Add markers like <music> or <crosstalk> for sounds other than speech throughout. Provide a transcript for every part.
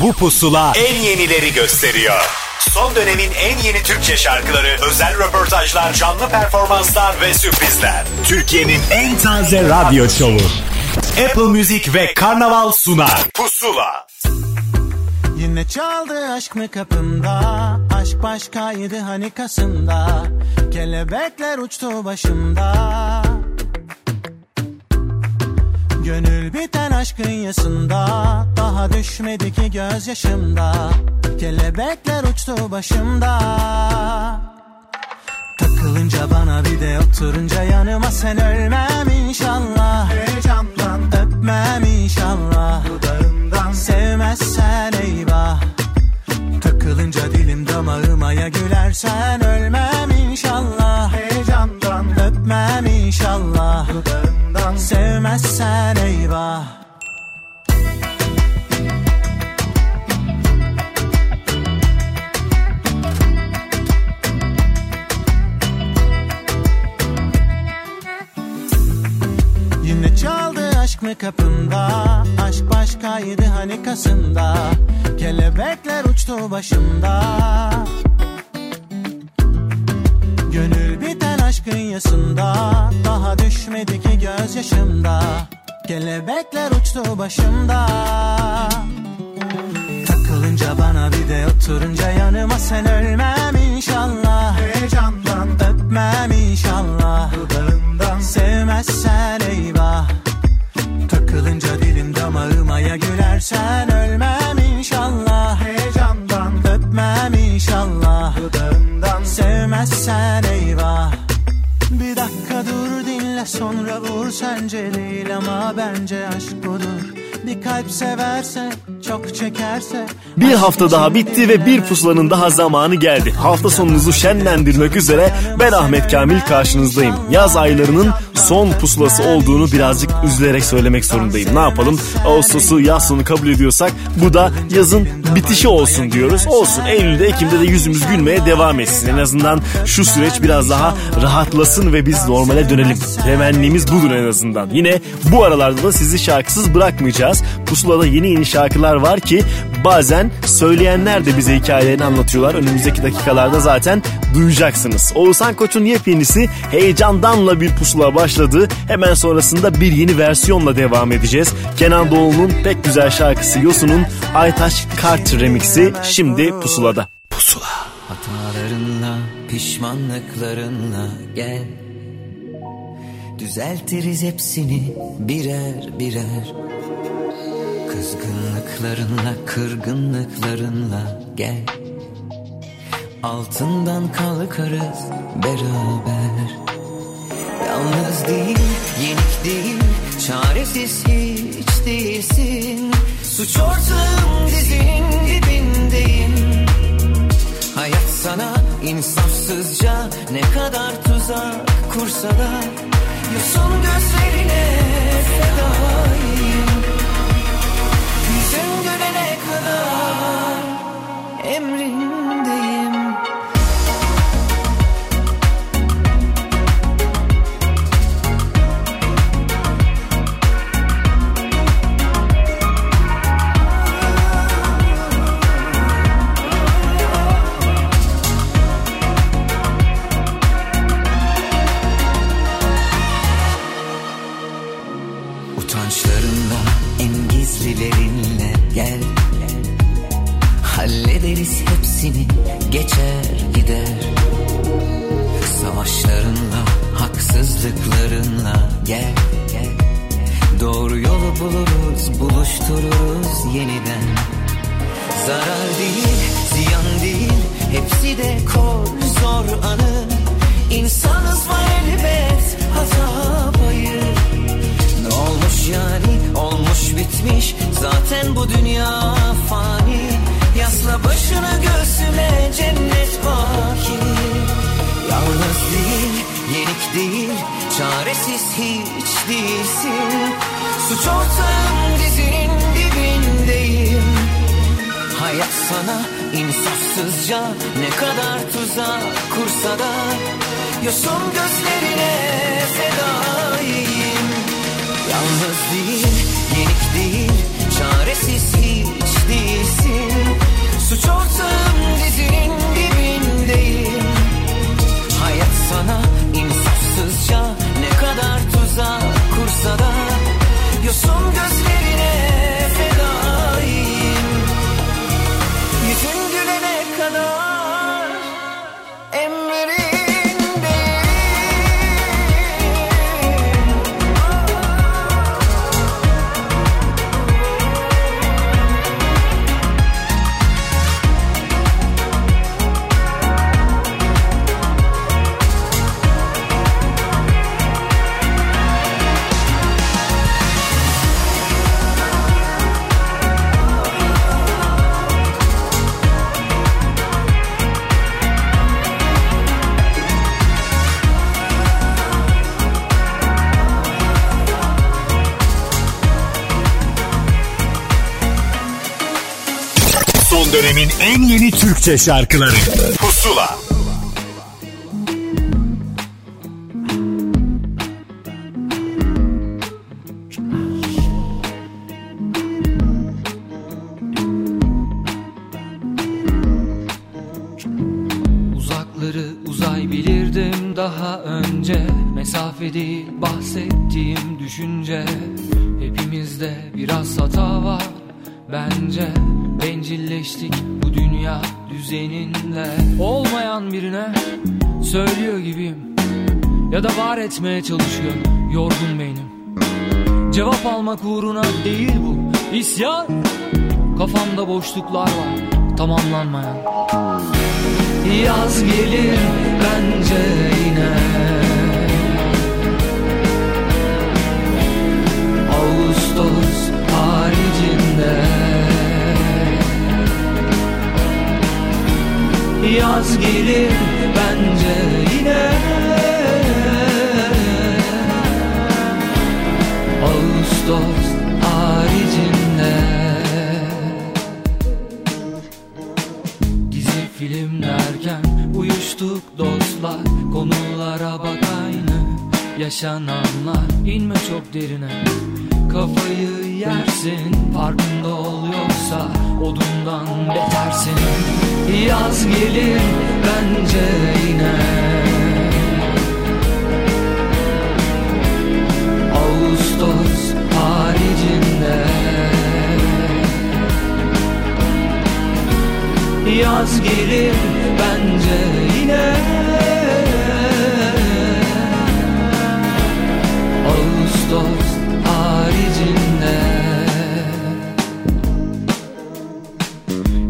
Bu pusula en yenileri gösteriyor. Son dönemin en yeni Türkçe şarkıları, özel röportajlar, canlı performanslar ve sürprizler. Türkiye'nin en taze radyo şovu. Apple Music ve Karnaval sunar. Pusula. Yine çaldı aşk mı kapımda Aşk başkaydı hani Kasım'da Kelebekler uçtu başımda Gönül biten aşkın yasında. Daha düşmedi ki gözyaşımda. Kelebekler uçtu başımda. Takılınca bana bir de oturunca yanıma sen ölmem inşallah. Heyecandan. Öpmem inşallah. Dudağından. Sevmezsen eyvah. Takılınca dilim damağıma ya gülersen ölmem inşallah. Heyecandan. Öpmem inşallah. Dudağından sevmezsen eyvah. Yine çaldı aşk mı kapımda Aşk başkaydı hani Kasım'da Kelebekler uçtu başımda. Gönül biten aşkın yasında Daha düşmedi ki gözyaşımda. Kelebekler uçtu başımda. Takılınca bana bir de oturunca yanıma sen ölmem inşallah. Heyecandan öpmem inşallah. Dudağından sevmezsen eyvah. Takılınca dilim damağıma ya gülersen ölmem inşallah. Heyecandan öpmem inşallah. Dudağından sevmezsen eyvah Bir dakika dur dinle sonra vur sence değil ama bence aşk budur Bir kalp severse çok çekerse Bir hafta daha bitti ve bir pusulanın daha zamanı geldi. Hafta sonunuzu şenlendirmek üzere ben Ahmet Kamil karşınızdayım. Yaz aylarının son pusulası olduğunu birazcık üzülerek söylemek zorundayım. Ne yapalım? Ağustos'u yaz sonu kabul ediyorsak bu da yazın bitişi olsun diyoruz. Olsun Eylül'de Ekim'de de yüzümüz gülmeye devam etsin. En azından şu süreç biraz daha rahatlasın ve biz normale dönelim. Temennimiz budur en azından. Yine bu aralarda da sizi şarkısız bırakmayacağız. Pusulada yeni yeni şarkılar var ki bazen söyleyenler de bize hikayelerini anlatıyorlar. Önümüzdeki dakikalarda zaten duyacaksınız. Oğuzhan Koç'un yepyenisi heyecandanla bir pusula başladı. Hemen sonrasında bir yeni versiyonla devam edeceğiz. Kenan Doğulu'nun pek güzel şarkısı Yosun'un Aytaş Kart remixi şimdi pusulada. Pusula. Hatalarınla, pişmanlıklarınla gel. Düzeltiriz hepsini birer birer. Kızgınlıklarınla, kırgınlıklarınla gel. Altından kalkarız beraber. Yalnız değil, yenik değil, çaresiz hiç değilsin. Suç ortağım dizinin dibindeyim. Hayat sana insafsızca ne kadar tuzak kursa da Yosun gözlerine fedayım. Yüzün gülene kadar emrindeyim haksızlıklarınla gel Doğru yolu buluruz buluştururuz yeniden. Zarar değil ziyan değil hepsi de kor zor anı. İnsanız var elbet hata payı. Ne olmuş yani? Olmuş bitmiş. Zaten bu dünya fani. Yasla başını göğsüme cennet baki Yalnız değil Yenik değil, çaresiz hiç değilsin. Suç ortağım dizinin dibindeyim. Hayat sana insafsızca ne kadar tuzak kursa da Yosun gözlerine fedayım. Yalnız değil, yenik değil, çaresiz hiç değilsin. Suç ortağım dizinin dibindeyim. Hayat sana Acımasızca ne kadar tuzak kursa da Yosun gözleri dönemin en yeni Türkçe şarkıları. Pusula. Uzakları uzay bilirdim daha önce. Mesafe değil bahsettiğim düşünce. Hepimizde biraz hata var bence Bencilleştik bu dünya düzeninle. Olmayan birine söylüyor gibiyim. Ya da var etmeye çalışıyor yorgun beynim. Cevap almak uğruna değil bu isyan. Kafamda boşluklar var tamamlanmayan. Yaz gelir bence yine. Ağustos haricinde Yaz gelir bence yine. Ağustos haricinde Dizi film derken uyuştuk dostlar Konulara bak aynı yaşananlar. İnme çok derine Kafayı yersin farkında ol yoksa odundan betersin. Yaz gelir bence yine. Ağustos haricinde. Yaz gelir bence yine. Ağustos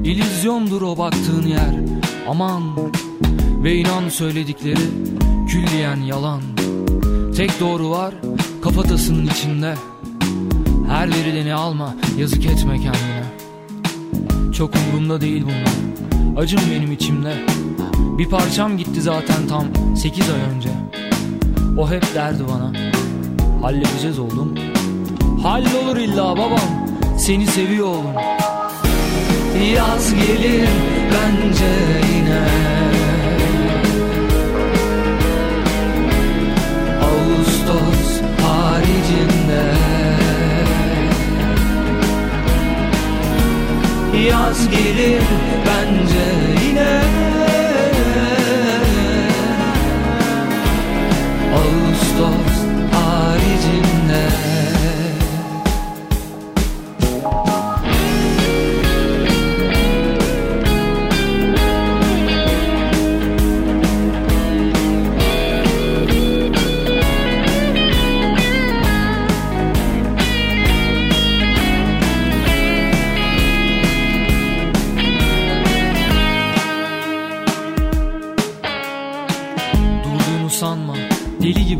İllüzyondur o baktığın yer. Aman ve inan söyledikleri külliyen yalan. Tek doğru var kafatasının içinde. Her verileni alma yazık etme kendine. Çok umurumda değil bunlar. Acım benim içimde. Bir parçam gitti zaten tam 8 ay önce. O hep derdi bana. Halledeceğiz oğlum. Hallolur illa babam. Seni seviyor oğlum Yaz gelir bence yine. Ağustos haricinde. Yaz gelir bence yine. Ağustos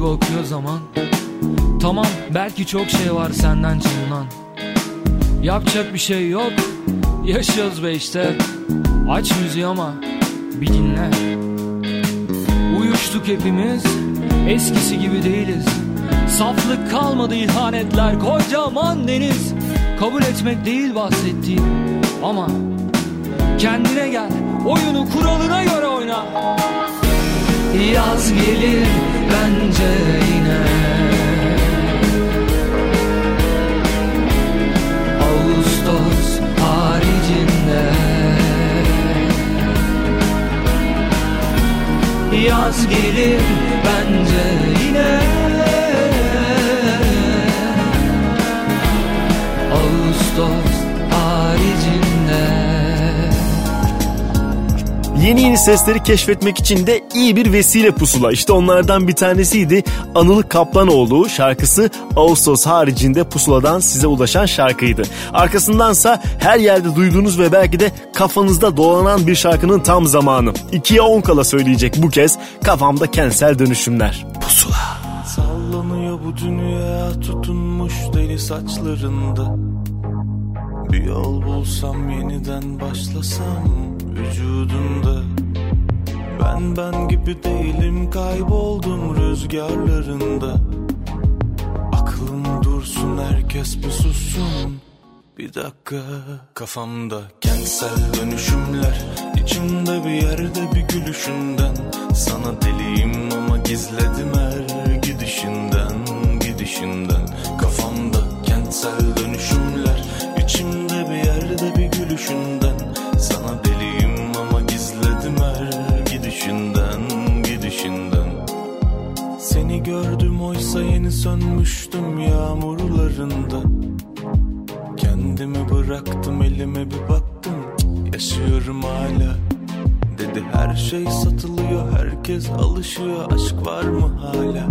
gibi akıyor zaman. Tamam belki çok şey var senden çalınan Yapacak bir şey yok. Yaşıyoruz be işte. Aç müziği ama bir dinle. Uyuştuk hepimiz Eskisi gibi değiliz. Saflık kalmadı ihanetler Kocaman deniz. Kabul etmek değil bahsettiğim Ama Kendine gel. Oyunu kuralına göre oyna. Yaz gelir bence yine. Ağustos haricinde. Yaz gelir bence yine Yeni yeni sesleri keşfetmek için de iyi bir vesile pusula. İşte onlardan bir tanesiydi Anıl Kaplanoğlu şarkısı Ağustos haricinde pusuladan size ulaşan şarkıydı. Arkasındansa her yerde duyduğunuz ve belki de kafanızda dolanan bir şarkının tam zamanı. 2'ye 10 kala söyleyecek bu kez kafamda kentsel dönüşümler. Pusula. Sallanıyor bu dünya tutunmuş deli saçlarında bir yol bulsam yeniden başlasam vücudumda. Ben ben gibi değilim kayboldum rüzgarlarında. Aklım dursun herkes bir sussun. Bir dakika Kafamda kentsel dönüşümler. İçimde bir yerde bir gülüşünden. Sana deliyim ama gizledim her gidişinden Gidişinden. Kafamda kentsel gülüşünden Sana deliyim ama gizledim her gidişinden gidişinden. Seni gördüm oysa yeni sönmüştüm yağmurlarında. Kendimi bıraktım elime bir baktım yaşıyorum hala. Dedi her şey satılıyor herkes alışıyor aşk var mı hala?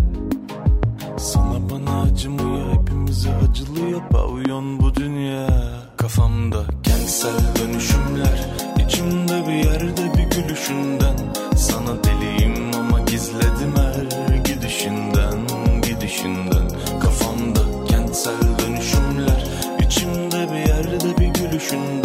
Sana bana acımıyor hepimize acılıyor pavyon bu dünya. Kafamda kentsel dönüşümler içimde bir yerde bir gülüşünden. Sana deliyim ama gizledim her gidişinden Gidişinden. Kafamda kentsel dönüşümler içimde bir yerde bir gülüşünden.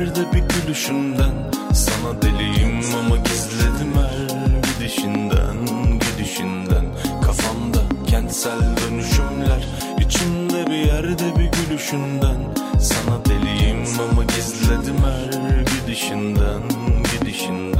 Nerede bir gülüşünden? Sana deliyim ama gizledim her gidişinden Gidişinden. Kafamda kentsel dönüşümler içimde bir yerde bir gülüşünden. Sana deliyim ama gizledim her gidişinden Gidişinden.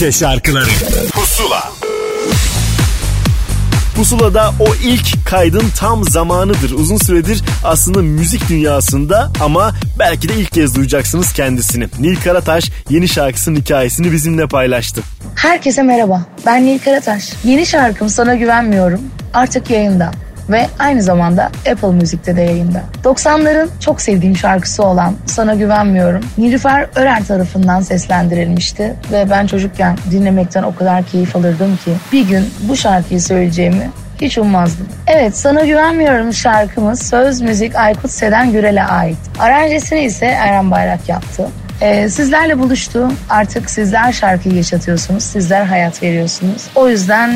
Türkçe şarkıları Pusula Pusula'da o ilk kaydın tam zamanıdır. Uzun süredir aslında müzik dünyasında ama belki de ilk kez duyacaksınız kendisini. Nil Karataş yeni şarkısının hikayesini bizimle paylaştı. Herkese merhaba. Ben Nil Karataş. Yeni şarkım Sana Güvenmiyorum artık yayında ve aynı zamanda Apple Müzik'te de yayında. 90'ların çok sevdiğim şarkısı olan Sana Güvenmiyorum Nilüfer Örer tarafından seslendirilmişti ve ben çocukken dinlemekten o kadar keyif alırdım ki bir gün bu şarkıyı söyleyeceğimi hiç ummazdım. Evet Sana Güvenmiyorum şarkımız söz müzik Aykut Seden Gürel'e ait. Aranjesini ise Eren Bayrak yaptı. Ee, sizlerle buluştu. Artık sizler şarkıyı yaşatıyorsunuz. Sizler hayat veriyorsunuz. O yüzden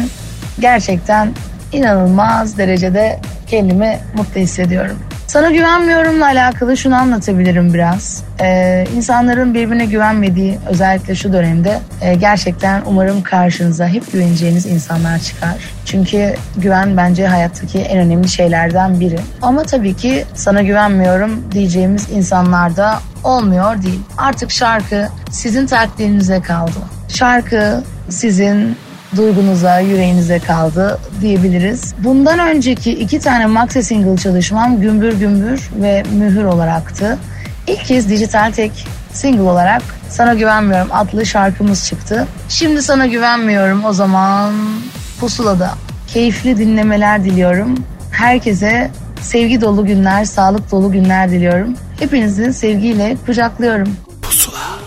gerçekten inanılmaz derecede kendimi mutlu hissediyorum. Sana güvenmiyorumla alakalı şunu anlatabilirim biraz. Ee, insanların birbirine güvenmediği özellikle şu dönemde e, gerçekten umarım karşınıza hep güveneceğiniz insanlar çıkar. Çünkü güven bence hayattaki en önemli şeylerden biri. Ama tabii ki sana güvenmiyorum diyeceğimiz insanlar da olmuyor değil. Artık şarkı sizin takdirinize kaldı. Şarkı sizin duygunuza, yüreğinize kaldı diyebiliriz. Bundan önceki iki tane maxi single çalışmam Gümbür Gümbür ve Mühür olaraktı. İlk kez dijital tek single olarak Sana Güvenmiyorum adlı şarkımız çıktı. Şimdi Sana Güvenmiyorum o zaman Pusula'da. Keyifli dinlemeler diliyorum. Herkese sevgi dolu günler, sağlık dolu günler diliyorum. Hepinizi sevgiyle kucaklıyorum. Yüzündeki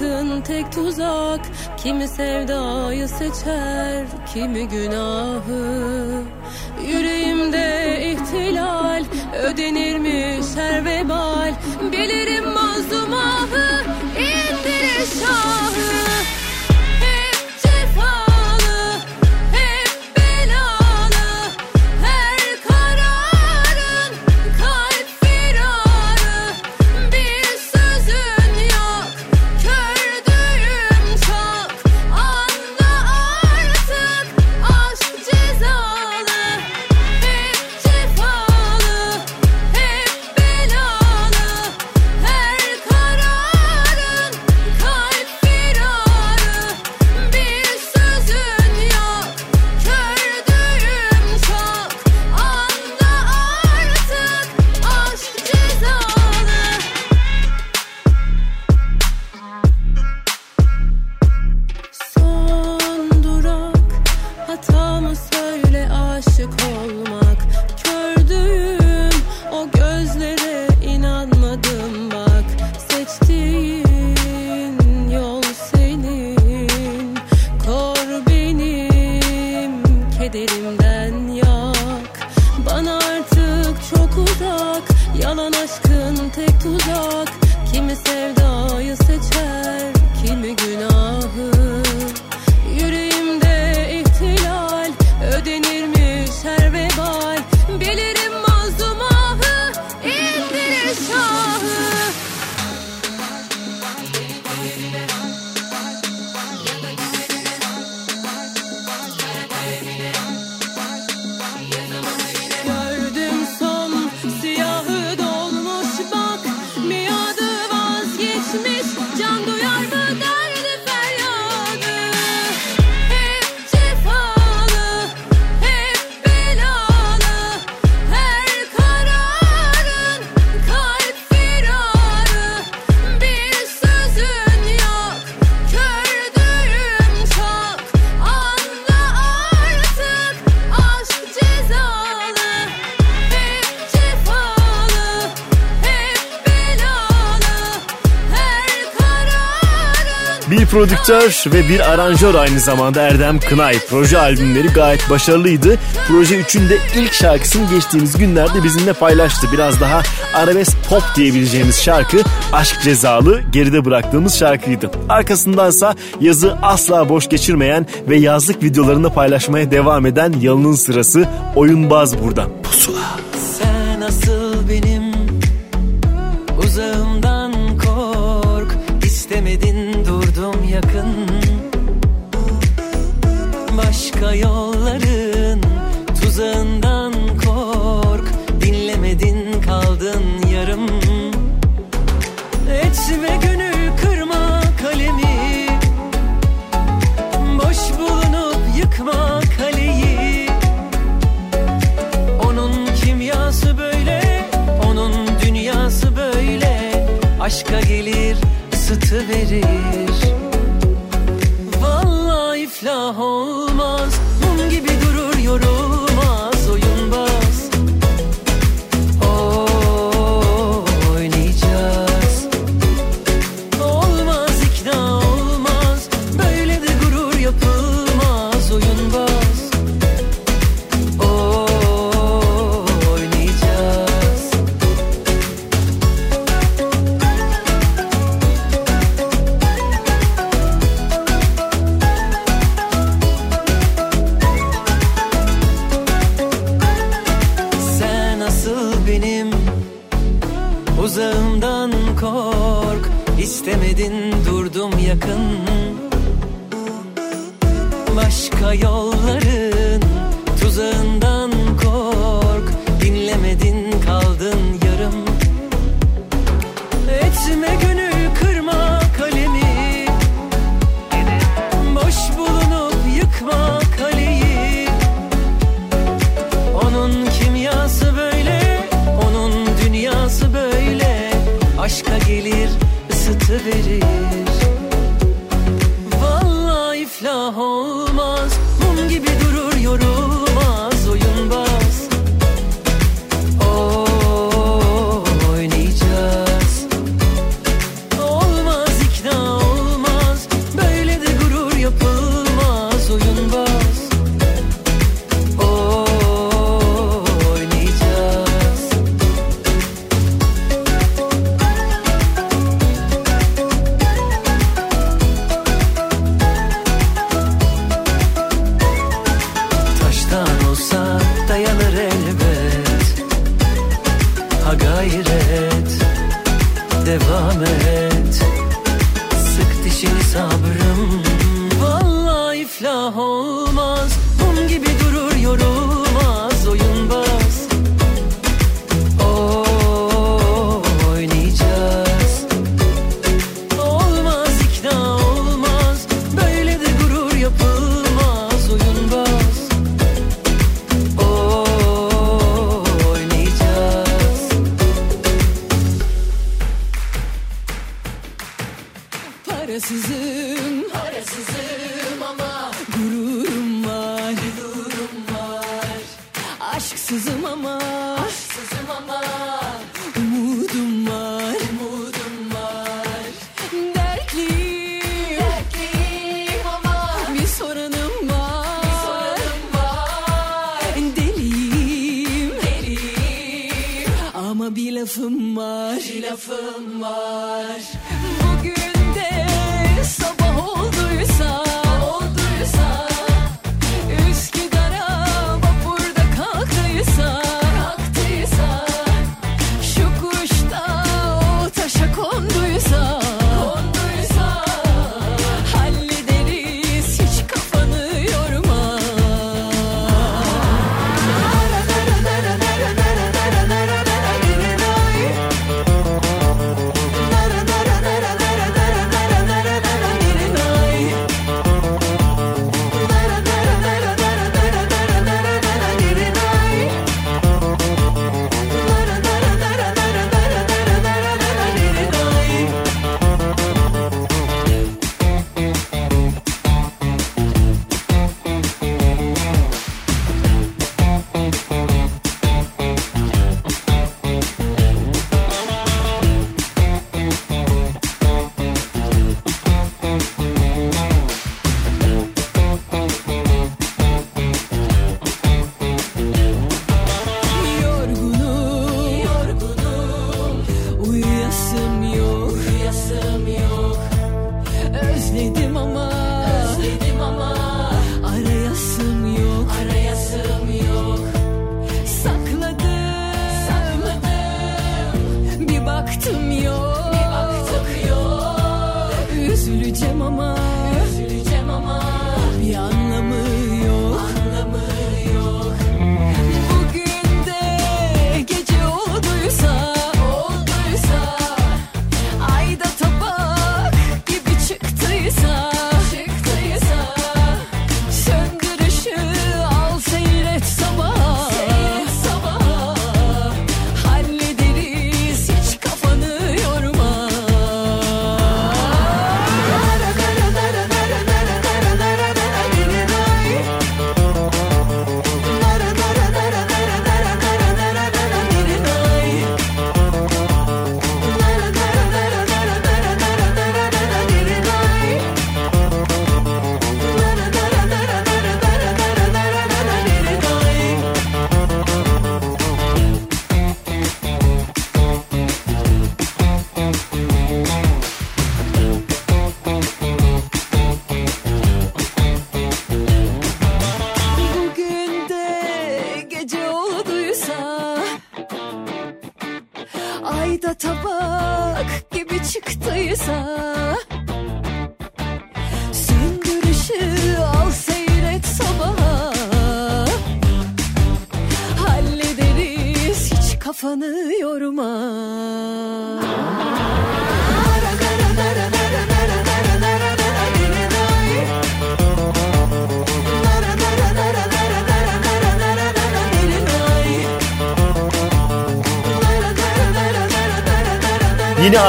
aşkın tek tuzak Kimi sevdayı seçer kimi günahı. prodüktör ve bir aranjör aynı zamanda Erdem Kınay. Proje albümleri gayet başarılıydı. Proje 3'ün ilk şarkısını geçtiğimiz günlerde bizimle paylaştı. Biraz daha arabesk pop diyebileceğimiz şarkı Aşk Cezalı geride bıraktığımız şarkıydı. Arkasındansa yazı asla boş geçirmeyen ve yazlık videolarını paylaşmaya devam eden Yalın'ın sırası Oyunbaz burada. city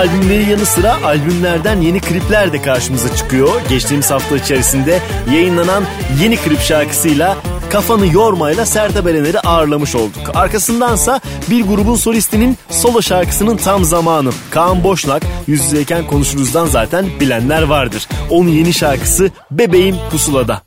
albümleri yanı sıra albümlerden yeni klipler de karşımıza çıkıyor. Geçtiğimiz hafta içerisinde yayınlanan yeni klip şarkısıyla Kafanı Yormayla Sertab Erener'i ağırlamış olduk. Arkasındansa bir grubun solistinin solo şarkısının tam zamanı. Kaan Boşnak yüz yüzeyken konuşuruzdan zaten bilenler vardır. Onun yeni şarkısı Bebeğim Pusula'da.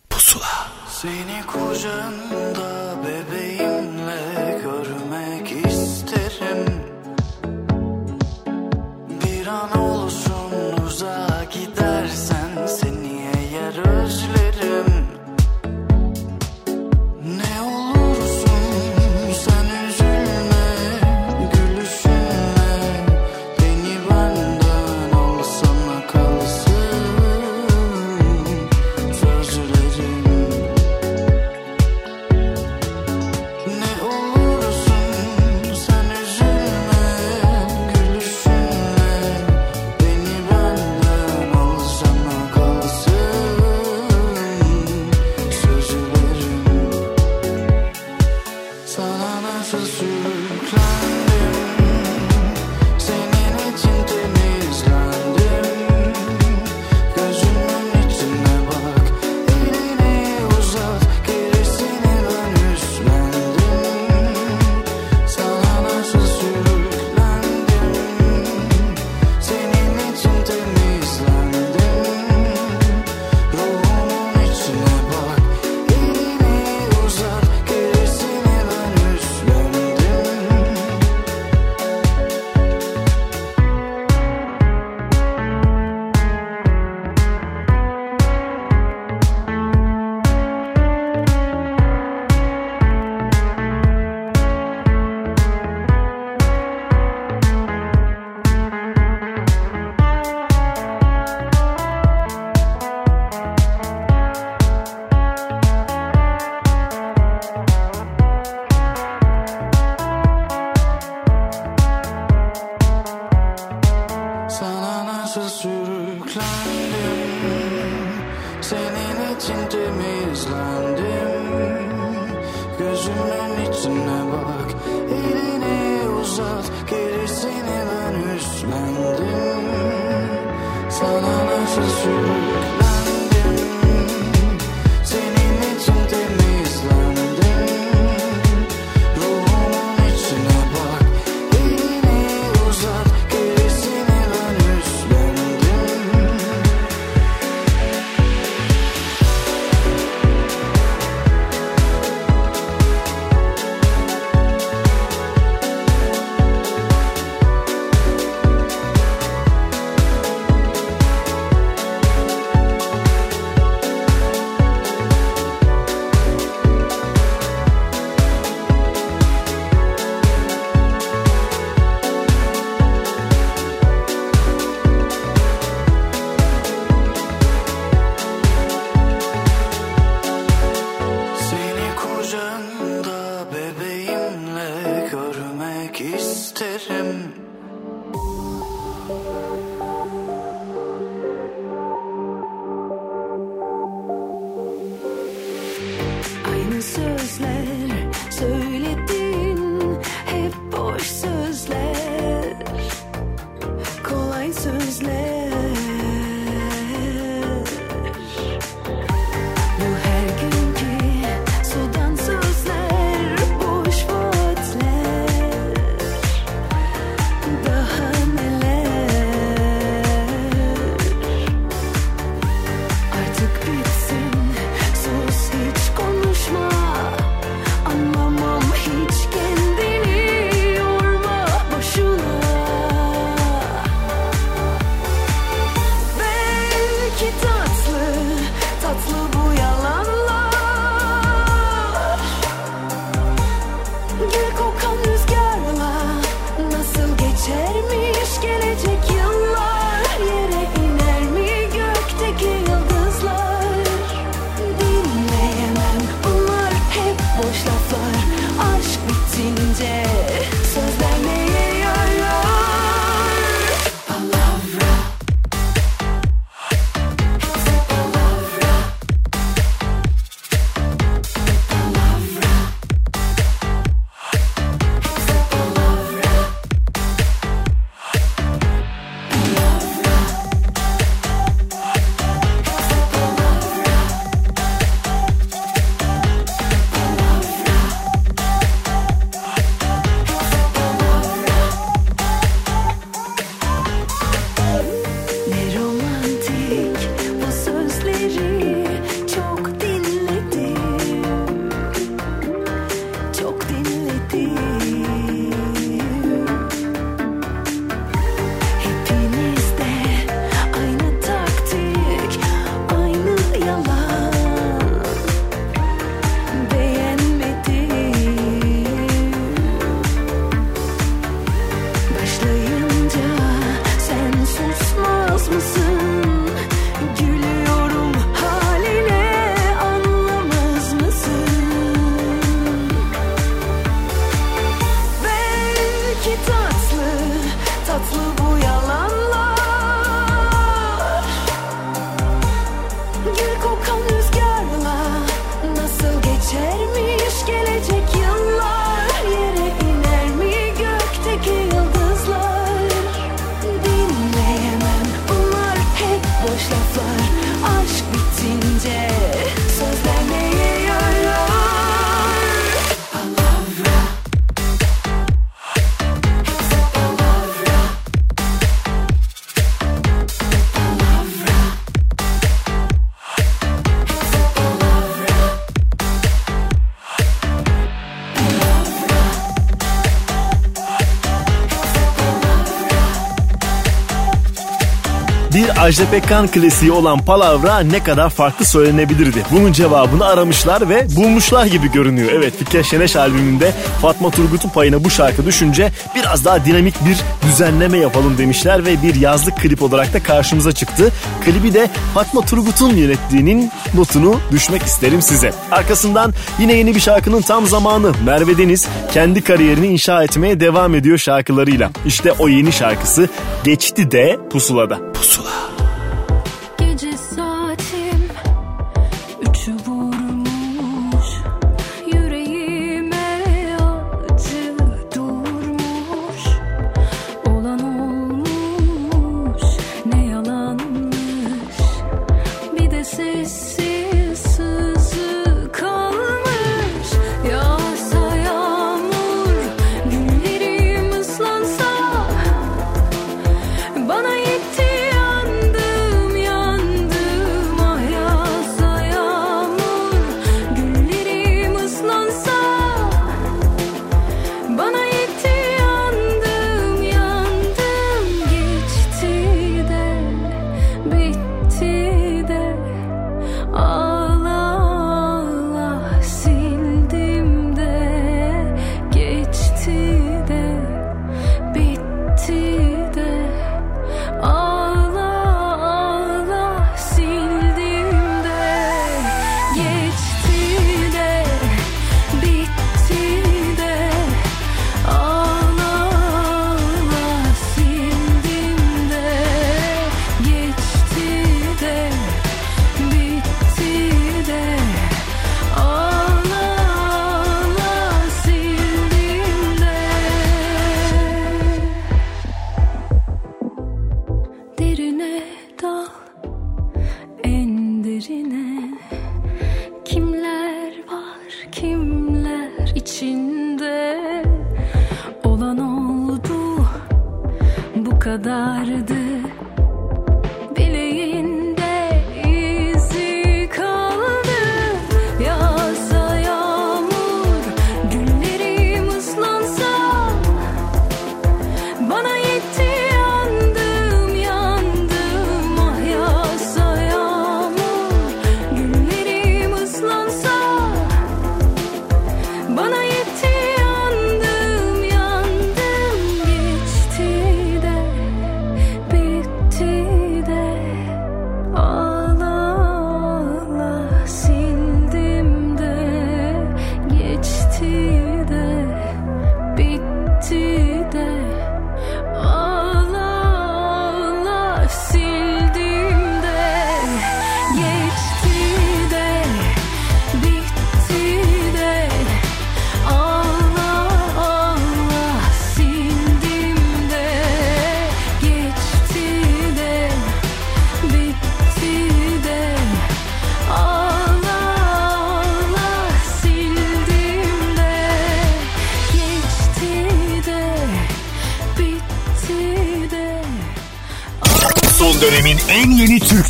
Ajda Pekkan klasiği olan palavra ne kadar farklı söylenebilirdi? Bunun cevabını aramışlar ve bulmuşlar gibi görünüyor. Evet Fikir Şeneş albümünde Fatma Turgut'un payına bu şarkı düşünce biraz daha dinamik bir düzenleme yapalım demişler ve bir yazlık klip olarak da karşımıza çıktı. Klibi de Fatma Turgut'un yönettiğinin notunu düşmek isterim size. Arkasından yine yeni bir şarkının tam zamanı Merve Deniz kendi kariyerini inşa etmeye devam ediyor şarkılarıyla. İşte o yeni şarkısı Geçti de Pusula'da. Pusula.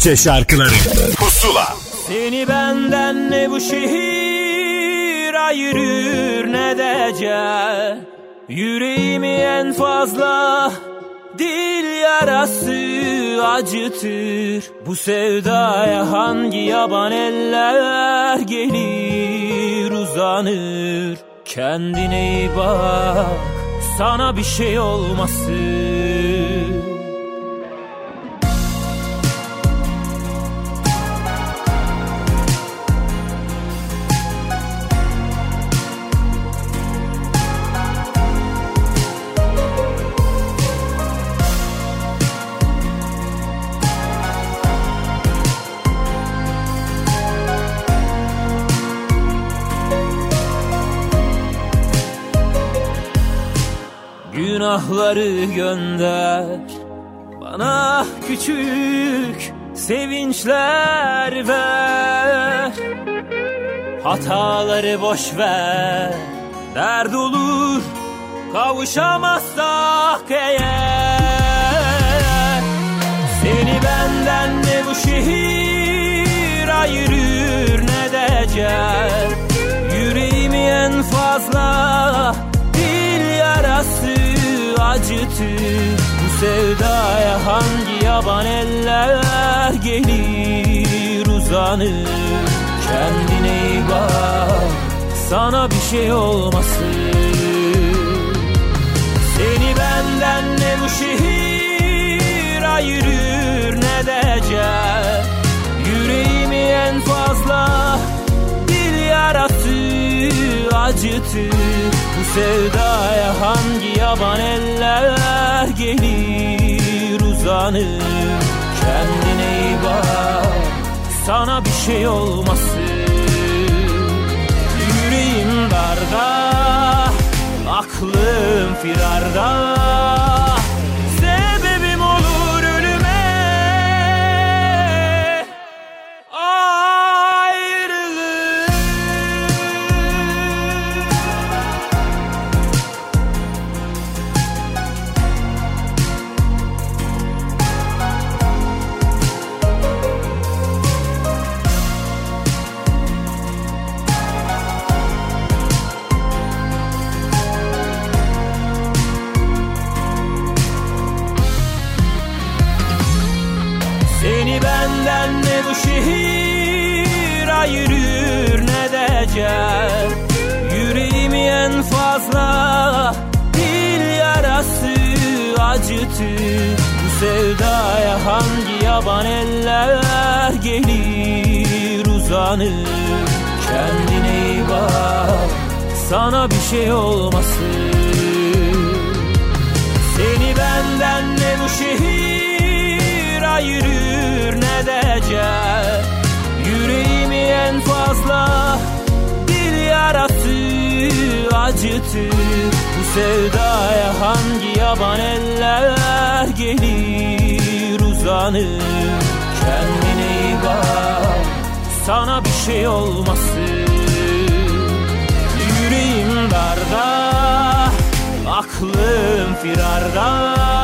Türkçe şarkıları. Pusula. Seni benden ne bu şehir ayırır ne dece Yüreğimi en fazla dil yarası acıtır. Bu sevdaya hangi yaban eller gelir uzanır. Kendine iyi bak sana bir şey olmasın Günahları gönder. Bana küçük sevinçler ver. Hataları boş ver. Dert olur kavuşamazsak eğer. Seni benden ne bu şehir ayırır ne decer Yüreğimi en fazla acıtır Bu sevdaya hangi yaban eller gelir uzanır? Kendine iyi bak sana bir şey olmasın. Seni benden ne bu şehir ayırır ne decer Yüreğimi en fazla dil yarası acıtır Bu sevdaya hangi yaban eller gelir uzanır? Kendine iyi bak sana bir şey olmasın. Yüreğim darda aklım firarda sevdaya hangi yaban eller gelir uzanır? Kendine iyi bak sana bir şey olmasın. Seni benden ne bu şehir ayırır ne de ecel Yüreğimi en fazla dil yarası acıtır. Bu sevdaya hangi uzanır Kendine iyi bak. Sana bir şey olmasın Yüreğim darda aklım firarda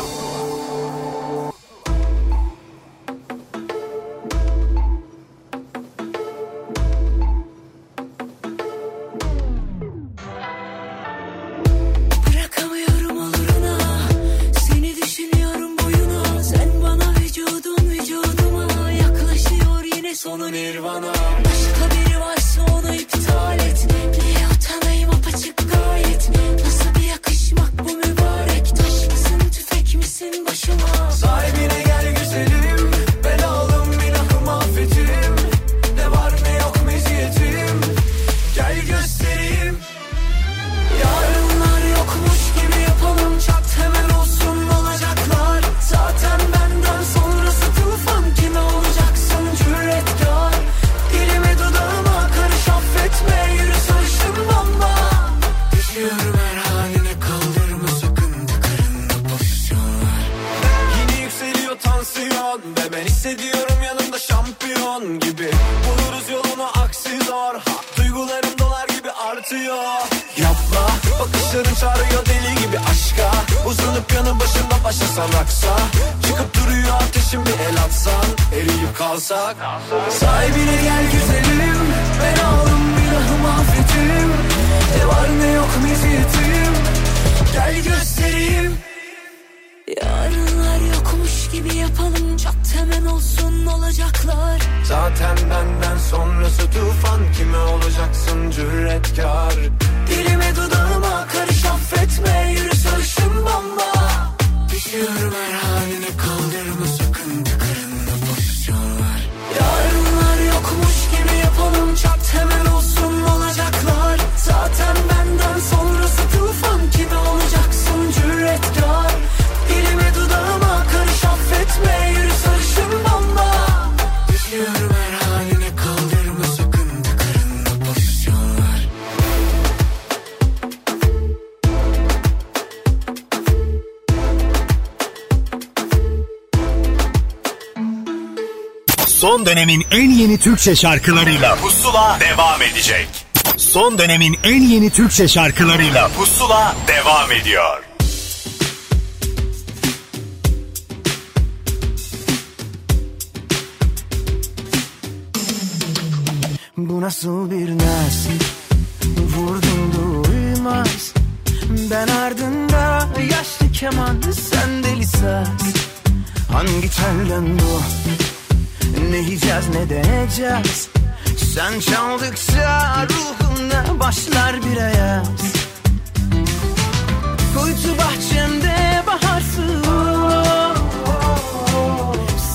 Türkçe şarkılarıyla Pusula devam edecek. Son dönemin en yeni Türkçe şarkılarıyla Pusula devam ediyor. Bu nasıl bir nesil Vurdum duymaz Ben ardında yaşlı keman Sen deli saz Hangi telden bu Ne yiyeceğiz ne deneyeceğiz? Sen çaldıkça ruhumda başlar bir ayaz Kuytu bahçemde baharsın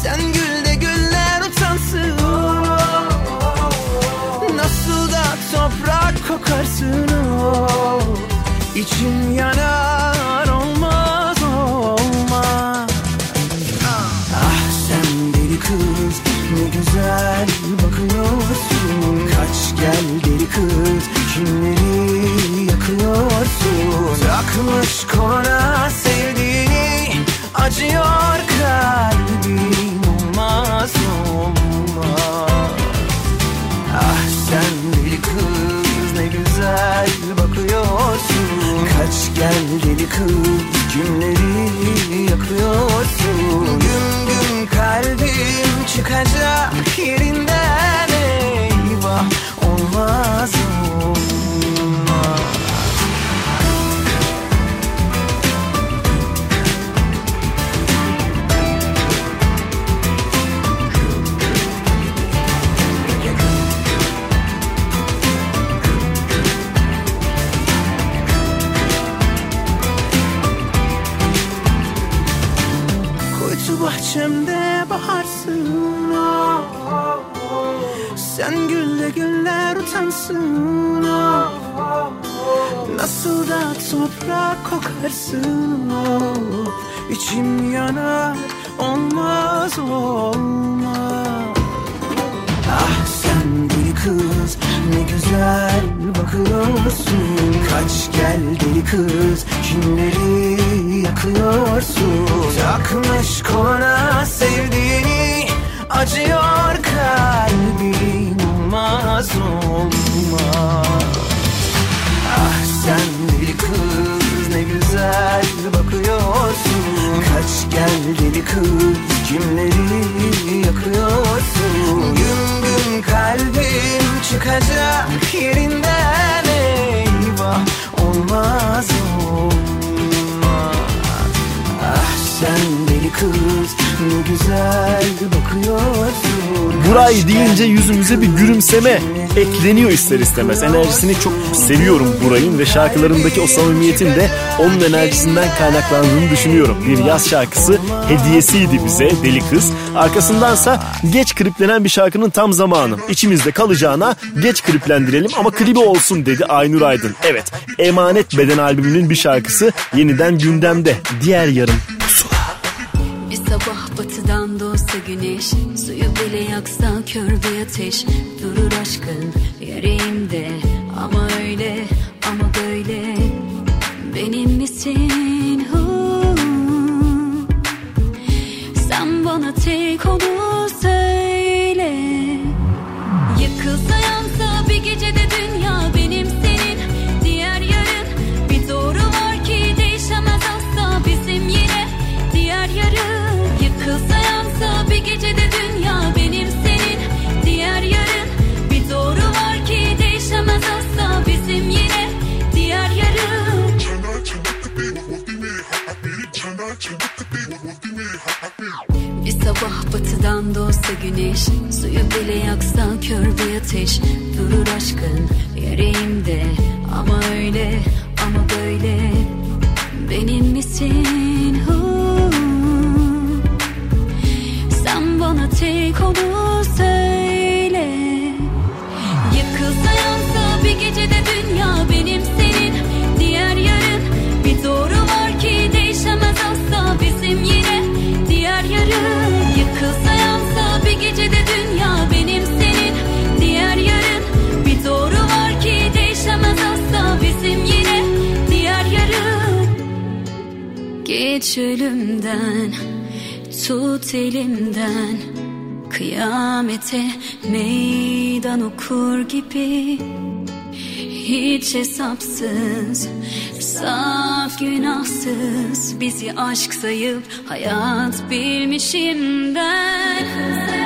Sen gül de güller utansın Nasıl da toprak kokarsın o? İçim yanar olmaz olmaz. Ah sen deli kız güzel bakıyorsun. Kaç gel deli kız kimleri yakıyorsun? Takmış koluna sevdiğini acıyor kalbim olmaz olmaz. Ah sen deli kız ne güzel bakıyorsun. Kaç gel deli kız kimleri yakıyorsun? Güm güm Kalbim çıkacak yerinden eyvah olmaz olmaz. Bahçemde baharsın oh, oh. Sen gülle güller utansın oh. Nasıl da toprak kokarsın. İçim yanar olmaz olmaz Ah sen deli kız ne güzel bakıyorsun Kaç gel deli kız kimleri yakıyorsun Takmış koluna sevdiğini acıyor kalbin olmaz olmaz Ah sen deli kız ne güzel bakıyorsun. Kaç gel deli kız kimleri yakıyorsun? Gün gün kalbim çıkacak yerinden eyvah Olmaz olmaz Ah sen deli kız ne güzel bakıyorsun Buray deyince yüzümüze bir gülümseme ekleniyor ister istemez. Enerjisini çok seviyorum Buray'ın ve şarkılarındaki o samimiyetin de onun enerjisinden kaynaklandığını düşünüyorum. Bir yaz şarkısı hediyesiydi bize Deli Kız. Arkasındansa geç kliplenen bir şarkının tam zamanı. İçimizde kalacağına geç kliplendirelim ama klibi olsun dedi Aynur Aydın. Evet Emanet Beden albümünün bir şarkısı yeniden gündemde. Diğer yarım Bir sabah batıdan doğsa güneş Suyu bile yaksa kör bir ateş. Durur aşkın yüreğimde doğsa güneş Suyu bile yaksa kör bir ateş. Durur aşkın yüreğimde. Ama öyle ama böyle. Benim misin Geç ölümden tut elimden. Kıyamete meydan okur gibi Hiç hesapsız, saf günahsız. Bizi aşk sayıp hayat bilmişim ben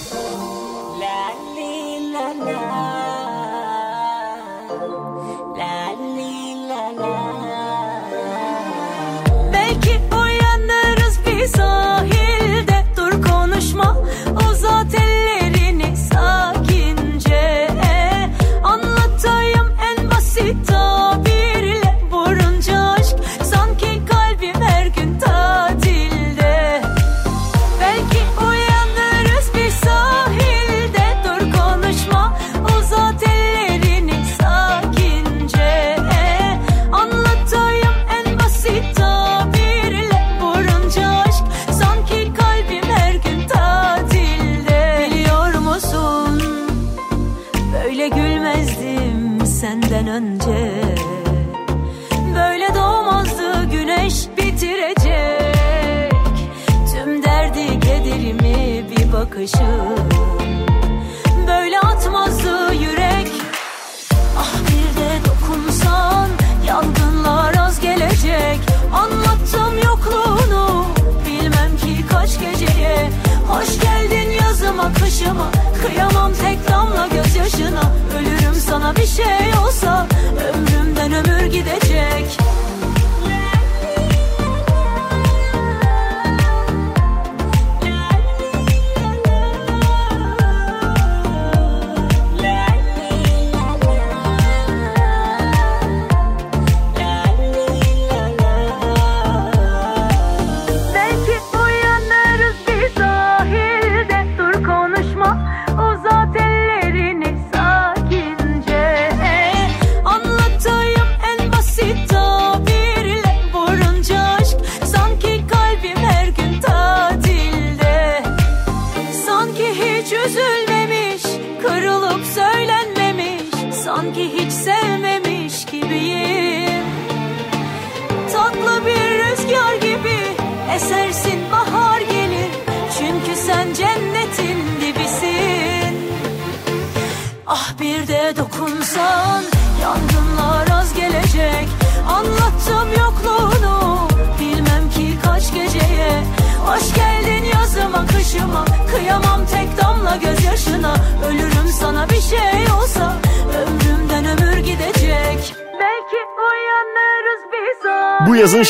şey olsa Ömrümden ömür gidecek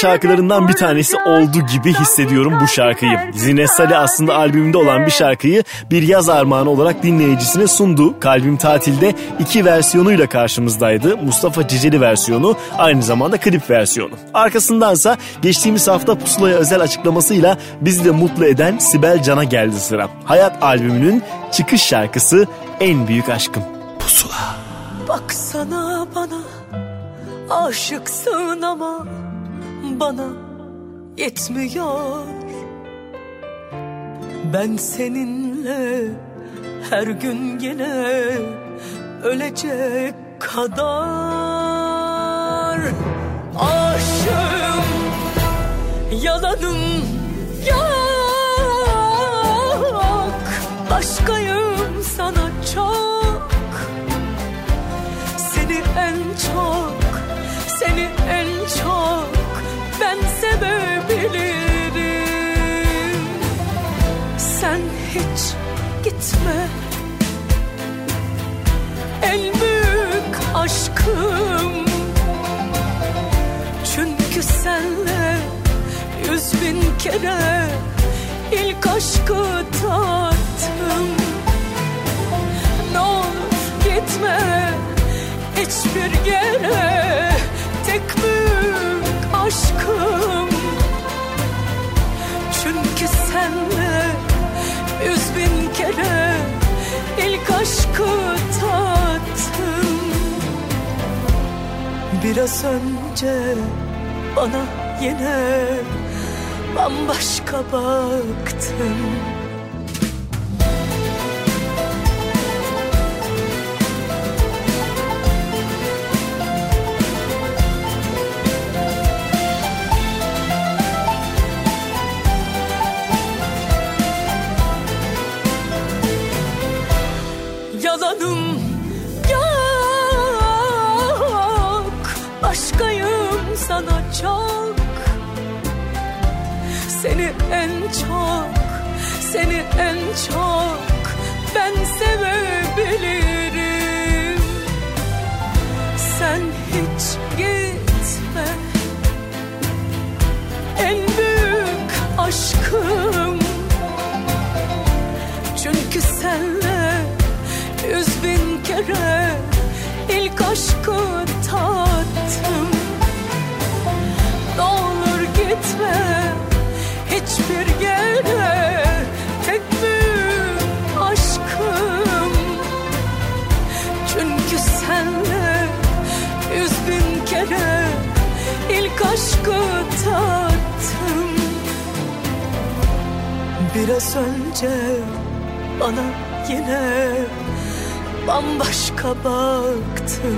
şarkılarından bir tanesi oldu gibi hissediyorum bu şarkıyı. Zine Salih aslında albümünde olan bir şarkıyı bir yaz armağanı olarak dinleyicisine sundu. Kalbim Tatil'de iki versiyonuyla karşımızdaydı. Mustafa Ciceli versiyonu aynı zamanda klip versiyonu. Arkasındansa geçtiğimiz hafta Pusula'ya özel açıklamasıyla bizi de mutlu eden Sibel Can'a geldi sıra. Hayat albümünün çıkış şarkısı En Büyük Aşkım. Pusula. Baksana bana aşıksın ama bana yetmiyor. Ben seninle her gün gene ölecek kadar Aşığım yalanım yok. Başkayım sana çok. Seni en çok, gitme. En büyük aşkım. Çünkü senle yüz bin kere ilk aşkı tattım. Ne olur gitme hiçbir yere tek büyük aşkım çünkü senle bin kere ilk aşkı tattım. Biraz önce bana yine bambaşka baktın en çok, seni en çok Ben sevebilirim. Sen hiç gitme. En büyük aşkım. Çünkü senle yüz bin kere ilk aşkı tattım. Ne gitme hiçbir yere tek büyük aşkım. Çünkü senle yüz bin kere ilk aşkı tattım. Biraz önce bana yine bambaşka baktın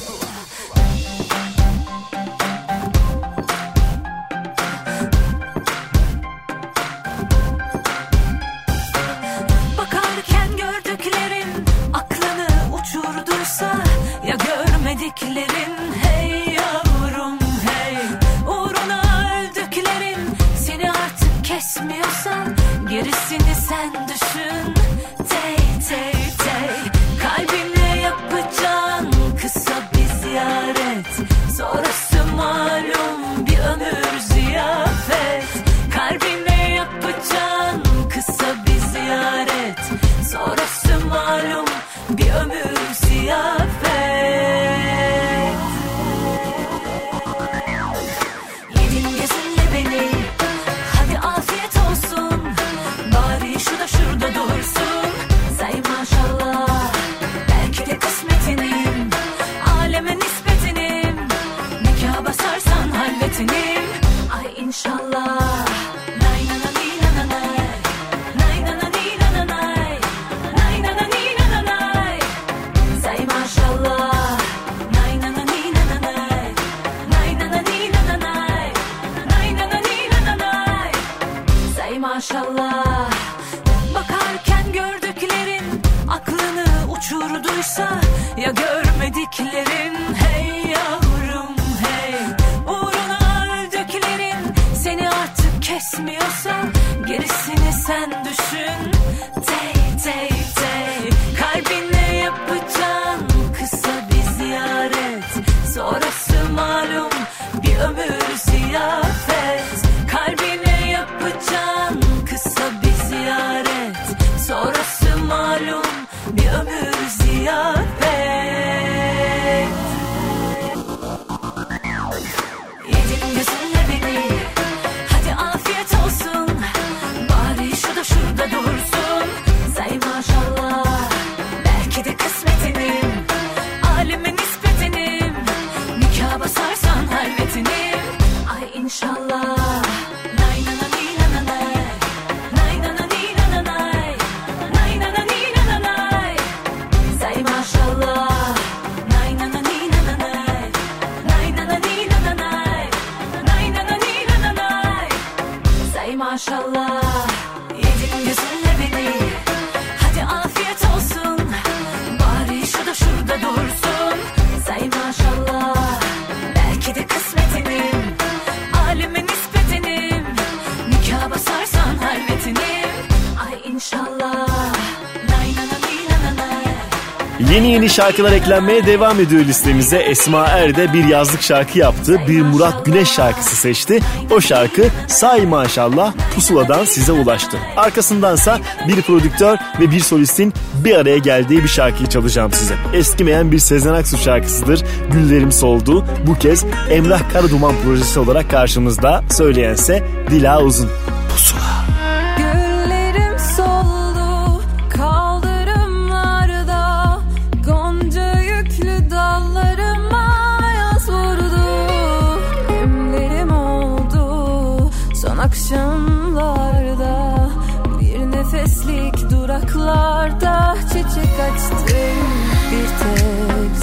Yeni şarkılar eklenmeye devam ediyor listemize. Esma Er de bir yazlık şarkı yaptı. Bir Murat Güneş şarkısı seçti. O şarkı Say Maşallah Pusula'dan size ulaştı. Arkasındansa bir prodüktör ve bir solistin bir araya geldiği bir şarkıyı çalacağım size. Eskimeyen bir Sezen Aksu şarkısıdır. Güllerim Soldu. Bu kez Emrah Karaduman projesi olarak karşımızda. Söyleyense Dila Uzun. Pusula.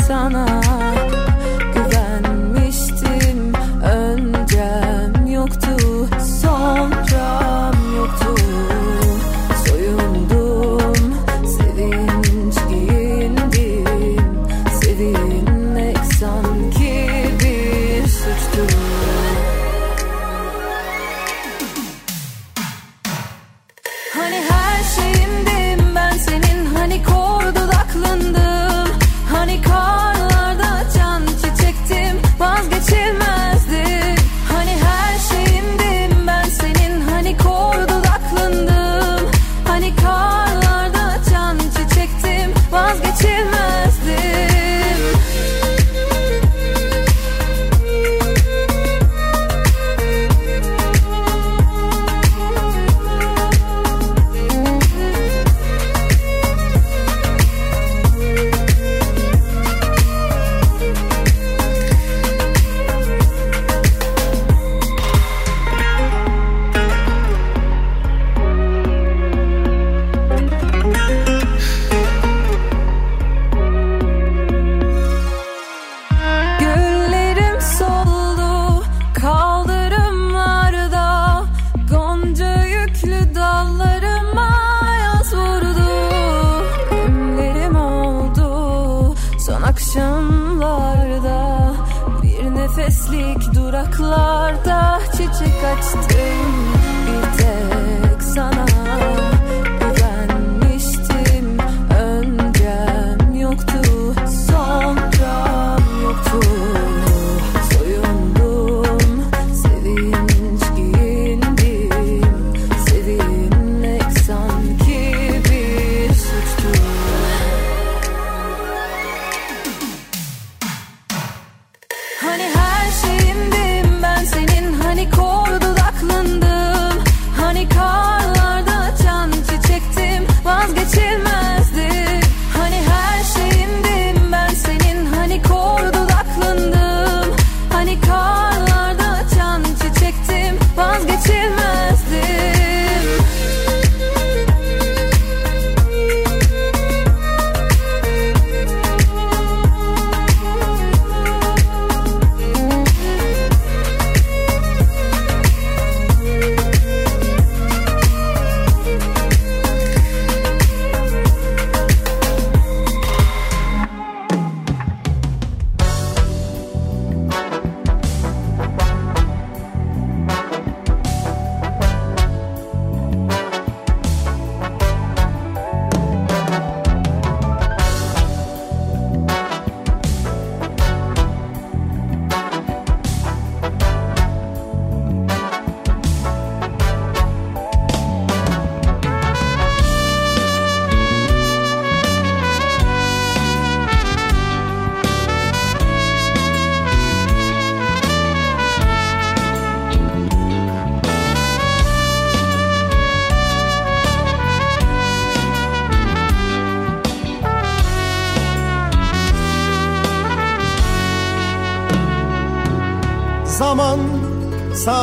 sana.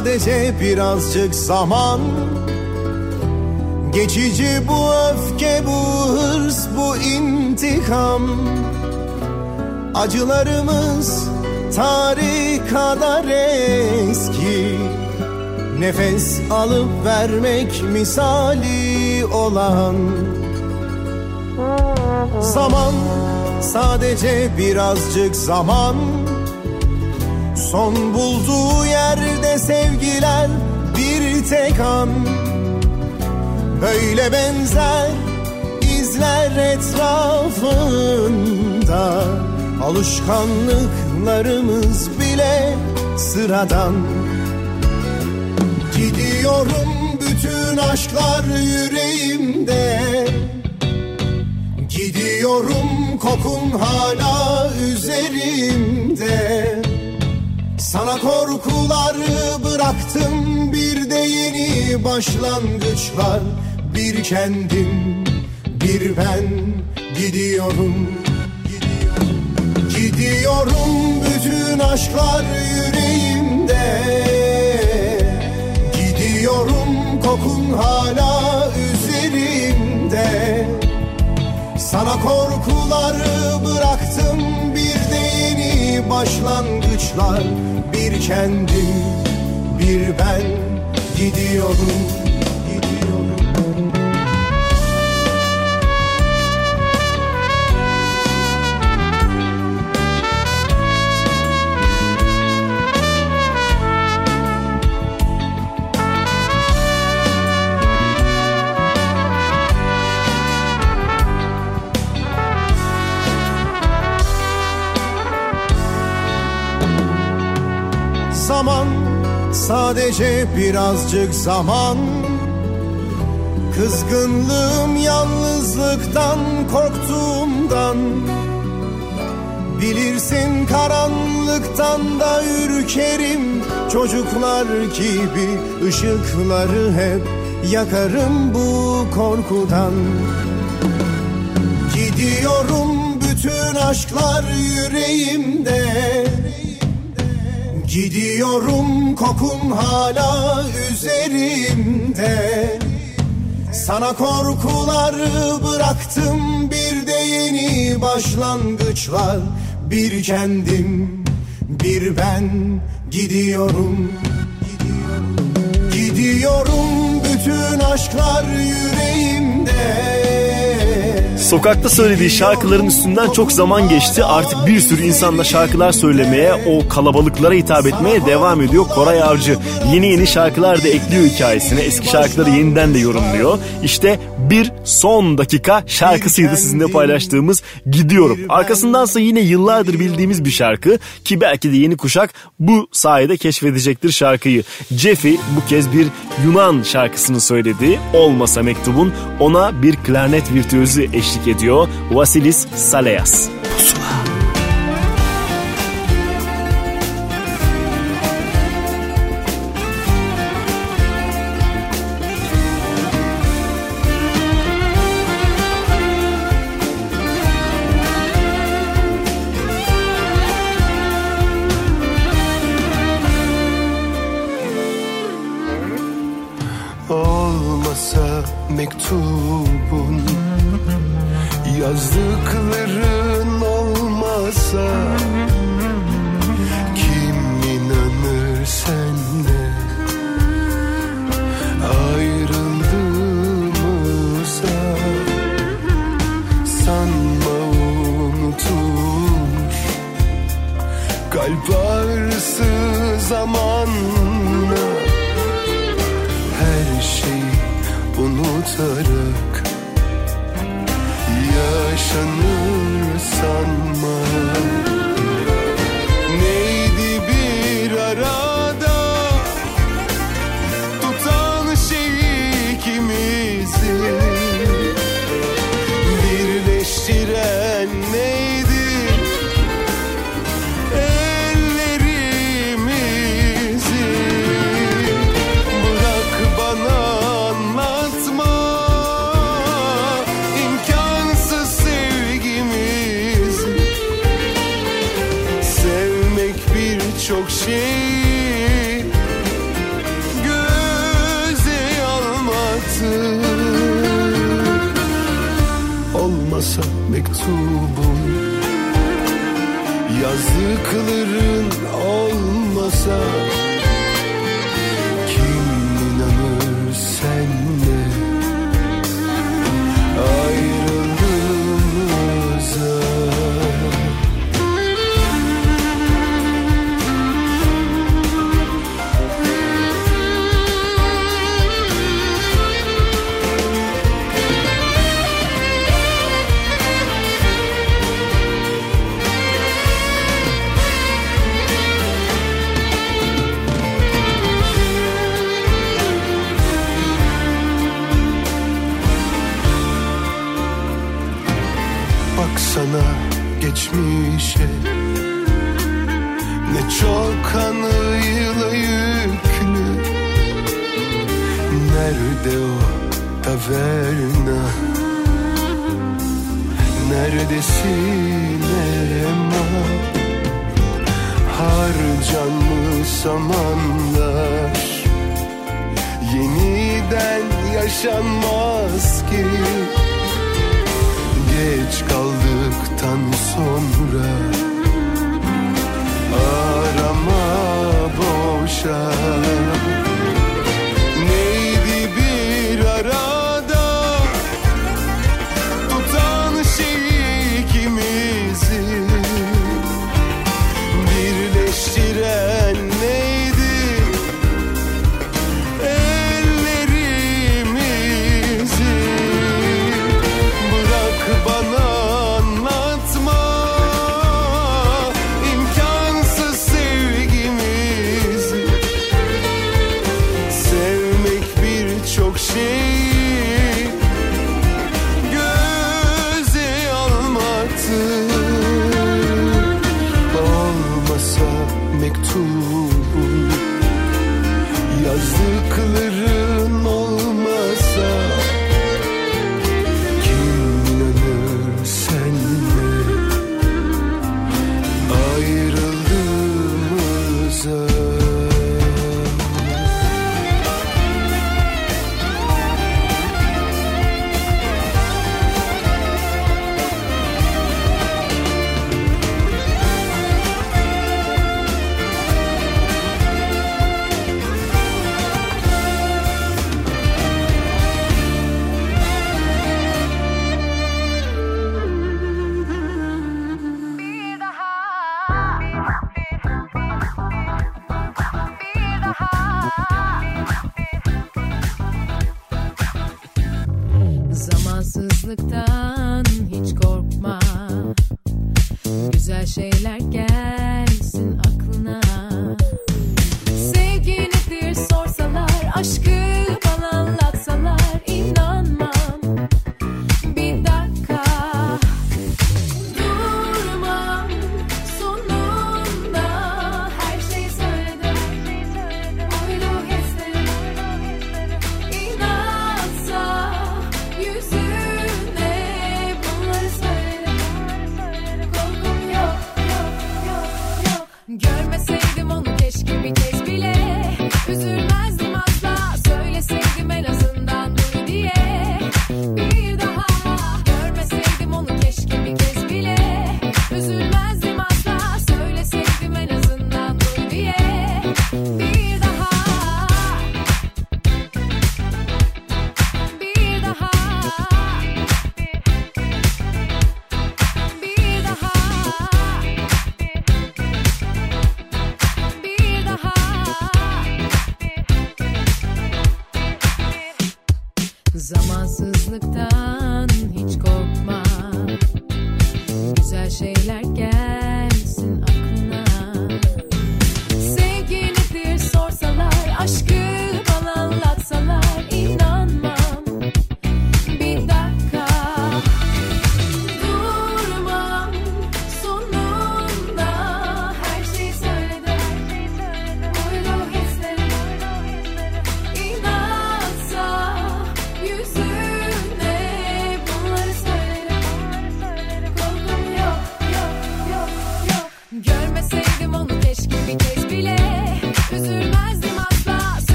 Sadece birazcık zaman. Geçici bu öfke bu hırs bu intikam. Acılarımız tarih kadar eski. Nefes alıp vermek misali olan. Zaman sadece birazcık zaman. Son bulduğu yerde sevgiler bir tek an. Böyle benzer izler etrafında. Alışkanlıklarımız bile sıradan. Gidiyorum bütün aşklar yüreğimde. Gidiyorum kokun hala üzerimde sana korkuları bıraktım bir de yeni başlangıçlar Bir kendim bir ben gidiyorum. Gidiyorum bütün aşklar yüreğimde. Gidiyorum kokun hala üzerimde. Sana korkuları bıraktım bir de yeni başlangıçlar Bir kendim bir ben gidiyorum sadece birazcık zaman. Kızgınlığım yalnızlıktan korktuğumdan. Bilirsin karanlıktan da ürkerim. Çocuklar gibi ışıkları hep yakarım bu korkudan. Gidiyorum bütün aşklar yüreğimde Gidiyorum kokun hala üzerimde Sana korkuları bıraktım bir de yeni başlangıçlar Bir kendim bir ben gidiyorum. Gidiyorum bütün aşklar yüreğimde Sokakta söylediği şarkıların üstünden çok zaman geçti. Artık bir sürü insanla şarkılar söylemeye, o kalabalıklara hitap etmeye devam ediyor Koray Avcı. Yeni yeni şarkılar da ekliyor hikayesine. Eski şarkıları yeniden de yorumluyor. İşte bir son dakika şarkısıydı sizinle paylaştığımız Gidiyorum. Arkasındansa yine yıllardır bildiğimiz bir şarkı ki belki de yeni kuşak bu sayede keşfedecektir şarkıyı. Jeffy bu kez bir Yunan şarkısını söyledi. Olmasa mektubun ona bir klarnet virtüözü eşlik ediyor. Vasilis Saleas. Pusula.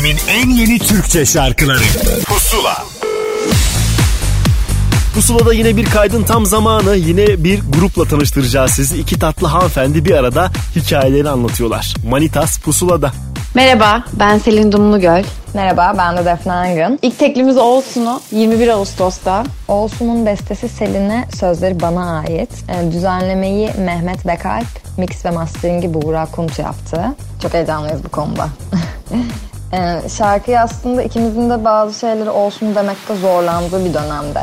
Dönemin en yeni Türkçe şarkıları Pusula Pusula'da yine bir kaydın tam zamanı. Yine bir grupla tanıştıracağız sizi. İki tatlı hanımefendi bir arada hikayelerini anlatıyorlar. Manitas Pusula'da. Merhaba, ben Selin Dumlugöl. Merhaba, ben de Defne Angın. İlk teklimiz Olsun'u 21 Ağustos'ta. Olsun'un bestesi Selin'e, sözleri bana ait. Ee, düzenlemeyi Mehmet Bekalp, mix ve mastering'i Buğra Kunt yaptı. Çok heyecanlıyız bu konuda. <laughs> Ee, şarkıyı aslında ikimizin de bazı şeyleri olsun demekte zorlandığı bir dönemde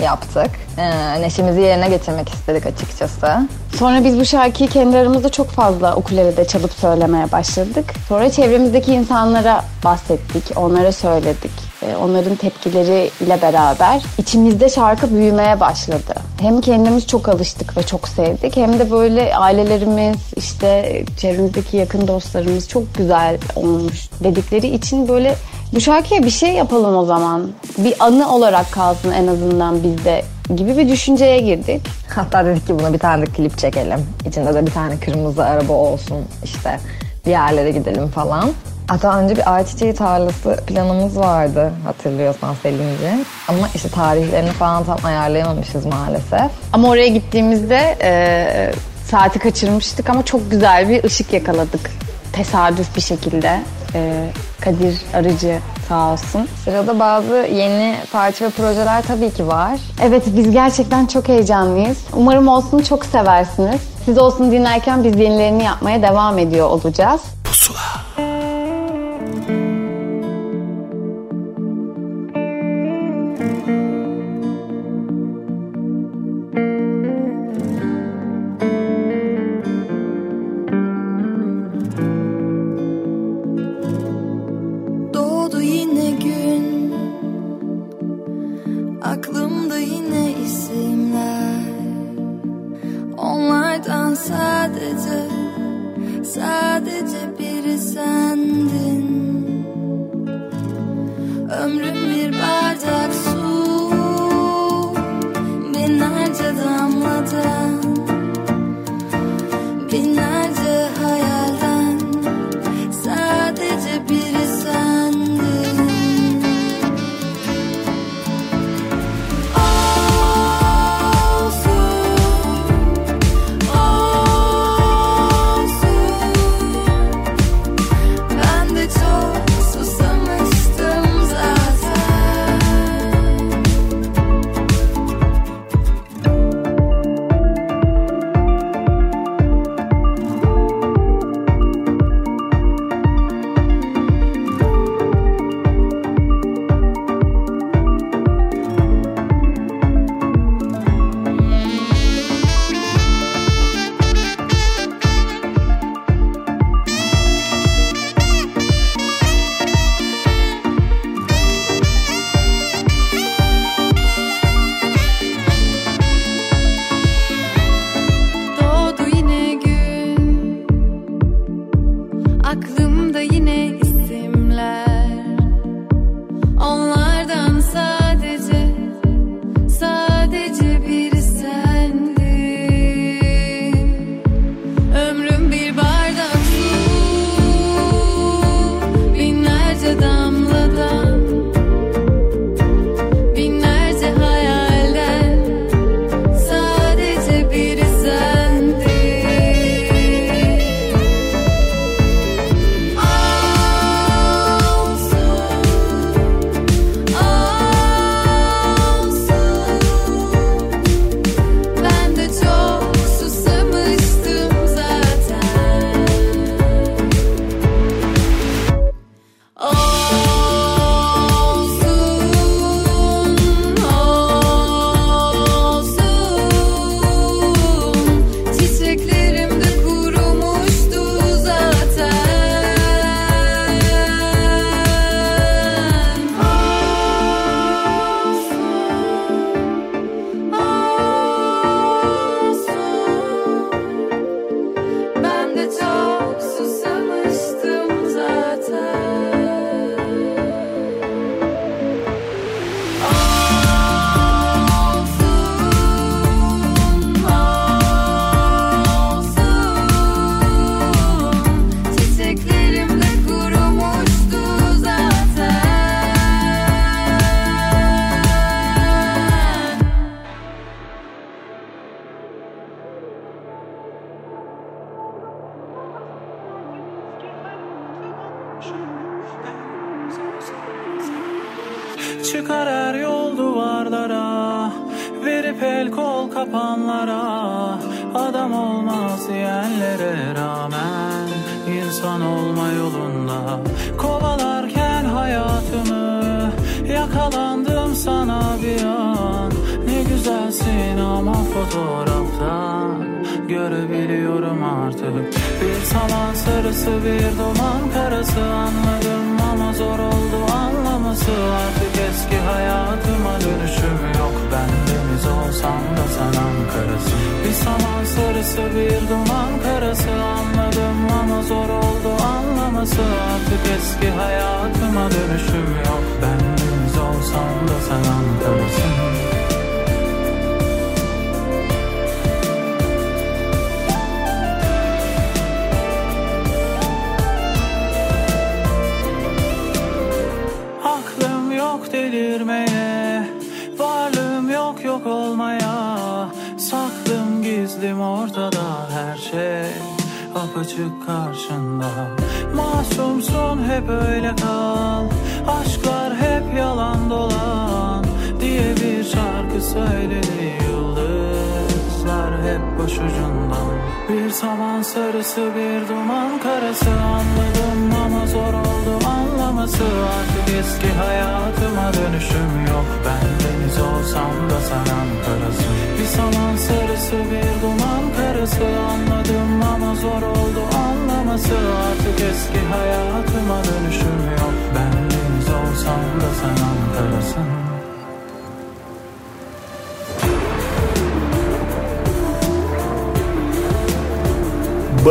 yaptık. Ee, neşemizi yerine getirmek istedik açıkçası. Sonra biz bu şarkıyı kendi aramızda çok fazla ukulelede çalıp söylemeye başladık. Sonra çevremizdeki insanlara bahsettik, onlara söyledik. Ee, Onların tepkileriyle beraber içimizde şarkı büyümeye başladı. Hem kendimiz çok alıştık ve çok sevdik hem de böyle ailelerimiz, işte çevremizdeki yakın dostlarımız çok güzel olmuş dedikleri için böyle bu şarkıya bir şey yapalım o zaman. Bir anı olarak kalsın en azından bizde gibi bir düşünceye girdik. Hatta dedik ki buna bir tane de klip çekelim. İçinde de bir tane kırmızı araba olsun işte bir yerlere gidelim falan. Hatta önce bir ayçiçeği tarlası planımız vardı hatırlıyorsan Selin'ciğim. Ama işte tarihlerini falan tam ayarlayamamışız maalesef. Ama oraya gittiğimizde e, saati kaçırmıştık ama çok güzel bir ışık yakaladık. Tesadüf bir şekilde. E, Kadir Arıcı sağ olsun. Sırada bazı yeni parça ve projeler tabii ki var. Evet biz gerçekten çok heyecanlıyız. Umarım olsun çok seversiniz. Siz olsun dinlerken biz yenilerini yapmaya devam ediyor olacağız. Pusula.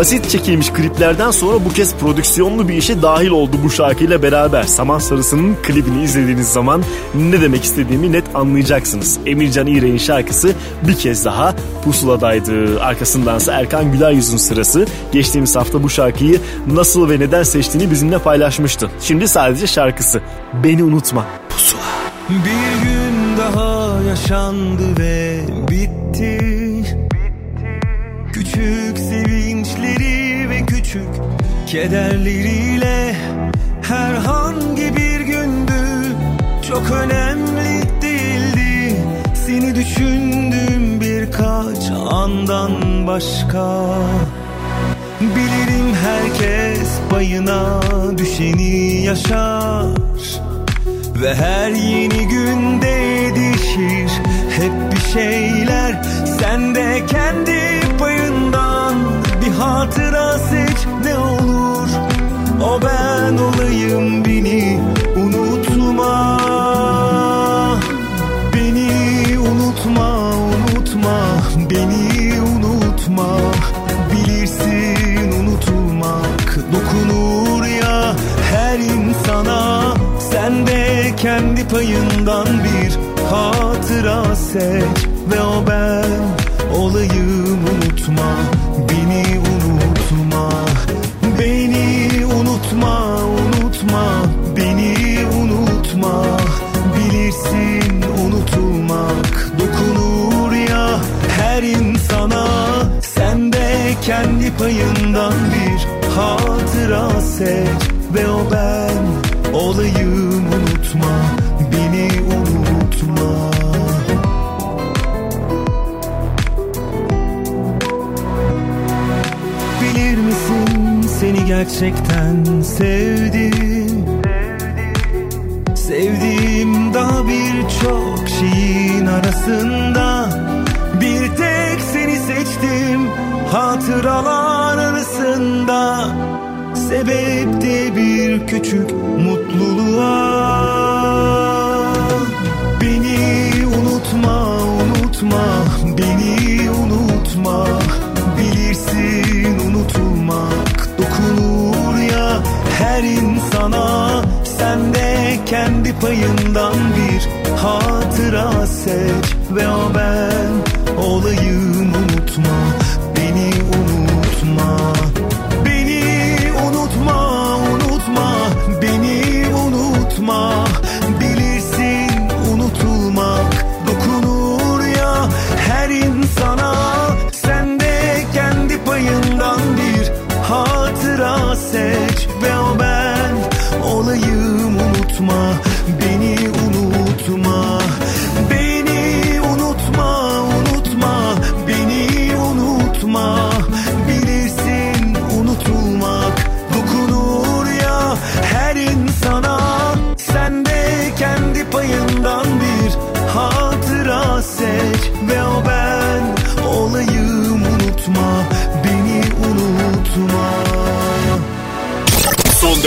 Basit çekilmiş kliplerden sonra bu kez prodüksiyonlu bir işe dahil oldu bu şarkıyla beraber. Saman Sarısı'nın klibini izlediğiniz zaman ne demek istediğimi net anlayacaksınız. Emircan İğrek'in şarkısı bir kez daha pusuladaydı. Arkasındansa Erkan Güler sırası geçtiğimiz hafta bu şarkıyı nasıl ve neden seçtiğini bizimle paylaşmıştı. Şimdi sadece şarkısı. Beni unutma. Pusula. Bir gün daha yaşandı ve bitti kederleriyle Herhangi bir gündü. Çok önemli değildi. Seni düşündüm birkaç andan başka. Bilirim herkes payına düşeni yaşar. Ve her yeni günde değişir hep bir şeyler Sen de kendi payından. Bir hatıra seç ne olur O ben olayım beni unutma. Beni unutma unutma. Beni unutma. Bilirsin unutulmak dokunur ya her insana. Sen de kendi payından bir hatıra seç Ve o ben olayım unutma kendi payından bir hatıra seç Ve o ben olayım unutma Beni unutma. Bilir misin seni gerçekten sevdim? Sevdiğim daha birçok şeyin arasında Bir tek seni seçtim hatıralar arasında Sebep de bir küçük mutluluğa. Beni unutma unutma beni unutma. Bilirsin unutulmak dokunur ya her insana. Sen de kendi payından bir hatıra seç Ve o ben olayım unutma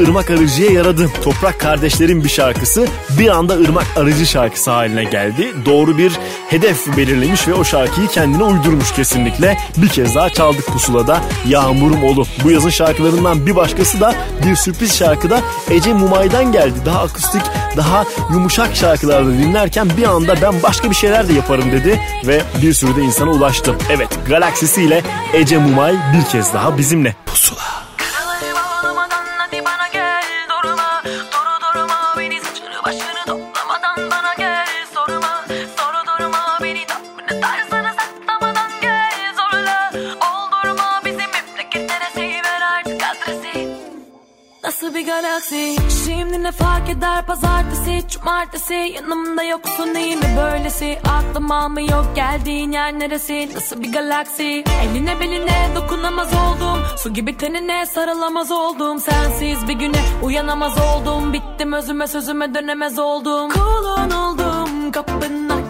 Irmak Arıcı'ya yaradı. Toprak Kardeşlerin bir şarkısı bir anda Irmak Arıcı şarkısı haline geldi. Doğru bir hedef belirlemiş ve o şarkıyı kendine uydurmuş kesinlikle. Bir kez daha çaldık pusulada Yağmurum Olu. Bu yazın şarkılarından bir başkası da bir sürpriz şarkıda Ece Mumay'dan geldi. Daha akustik, daha yumuşak şarkılarda dinlerken bir anda ben başka bir şeyler de yaparım dedi ve bir sürü de insana ulaştı. Evet Galaksisi ile Ece Mumay bir kez daha bizimle. Pusula. Pazartesi Cumartesi yanımda yoksun değil mi böylesi? Aklım almıyor geldiğin yer neresi? Nasıl bir galaksi? Eline beline dokunamaz oldum. Su gibi tenine sarılamaz oldum. Sensiz bir güne uyanamaz oldum. Bittim özüme sözüme dönemez oldum. Kulun oldum kapına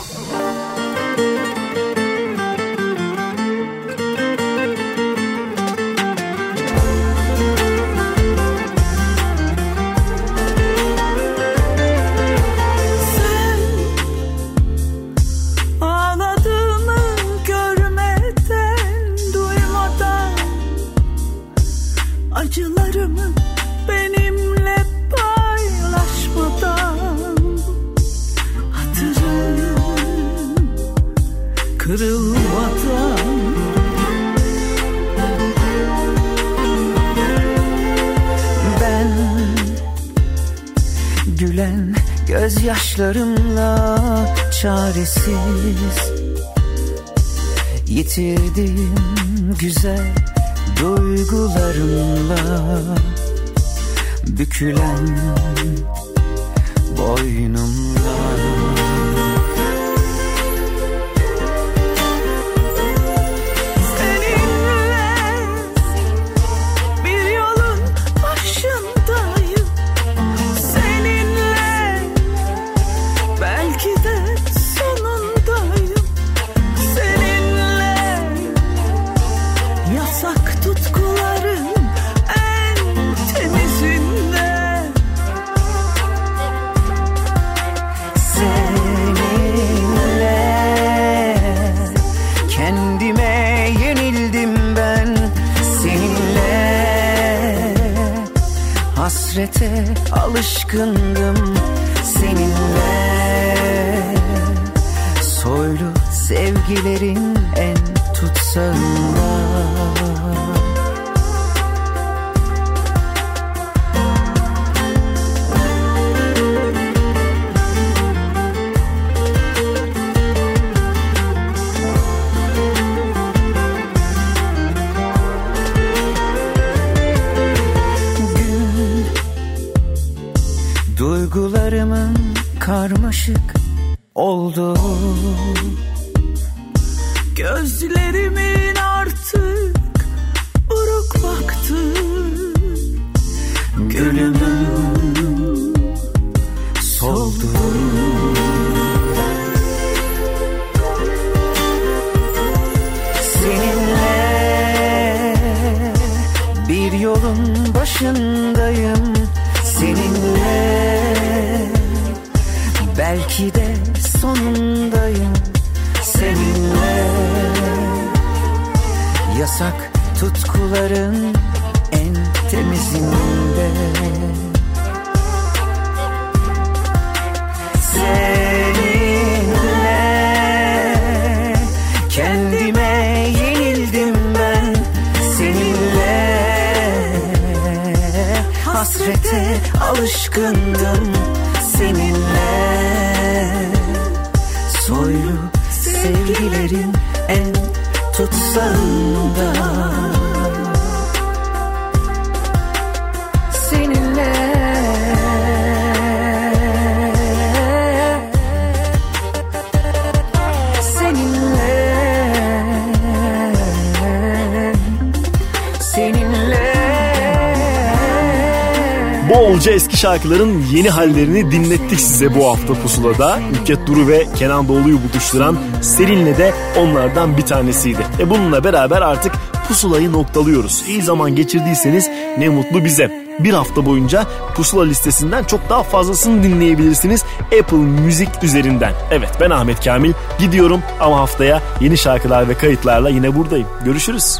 güzel duygularımla Bükülen boynumla aşkındım seninle. Soylu sevgilerin en tutsağında şarkıların yeni hallerini dinlettik size bu hafta pusulada. Ülket Duru ve Kenan Doğulu'yu buluşturan Selin'le de onlardan bir tanesiydi. E bununla beraber artık pusulayı noktalıyoruz. İyi zaman geçirdiyseniz ne mutlu bize. Bir hafta boyunca pusula listesinden çok daha fazlasını dinleyebilirsiniz Apple Müzik üzerinden. Evet ben Ahmet Kamil gidiyorum ama haftaya yeni şarkılar ve kayıtlarla yine buradayım. Görüşürüz.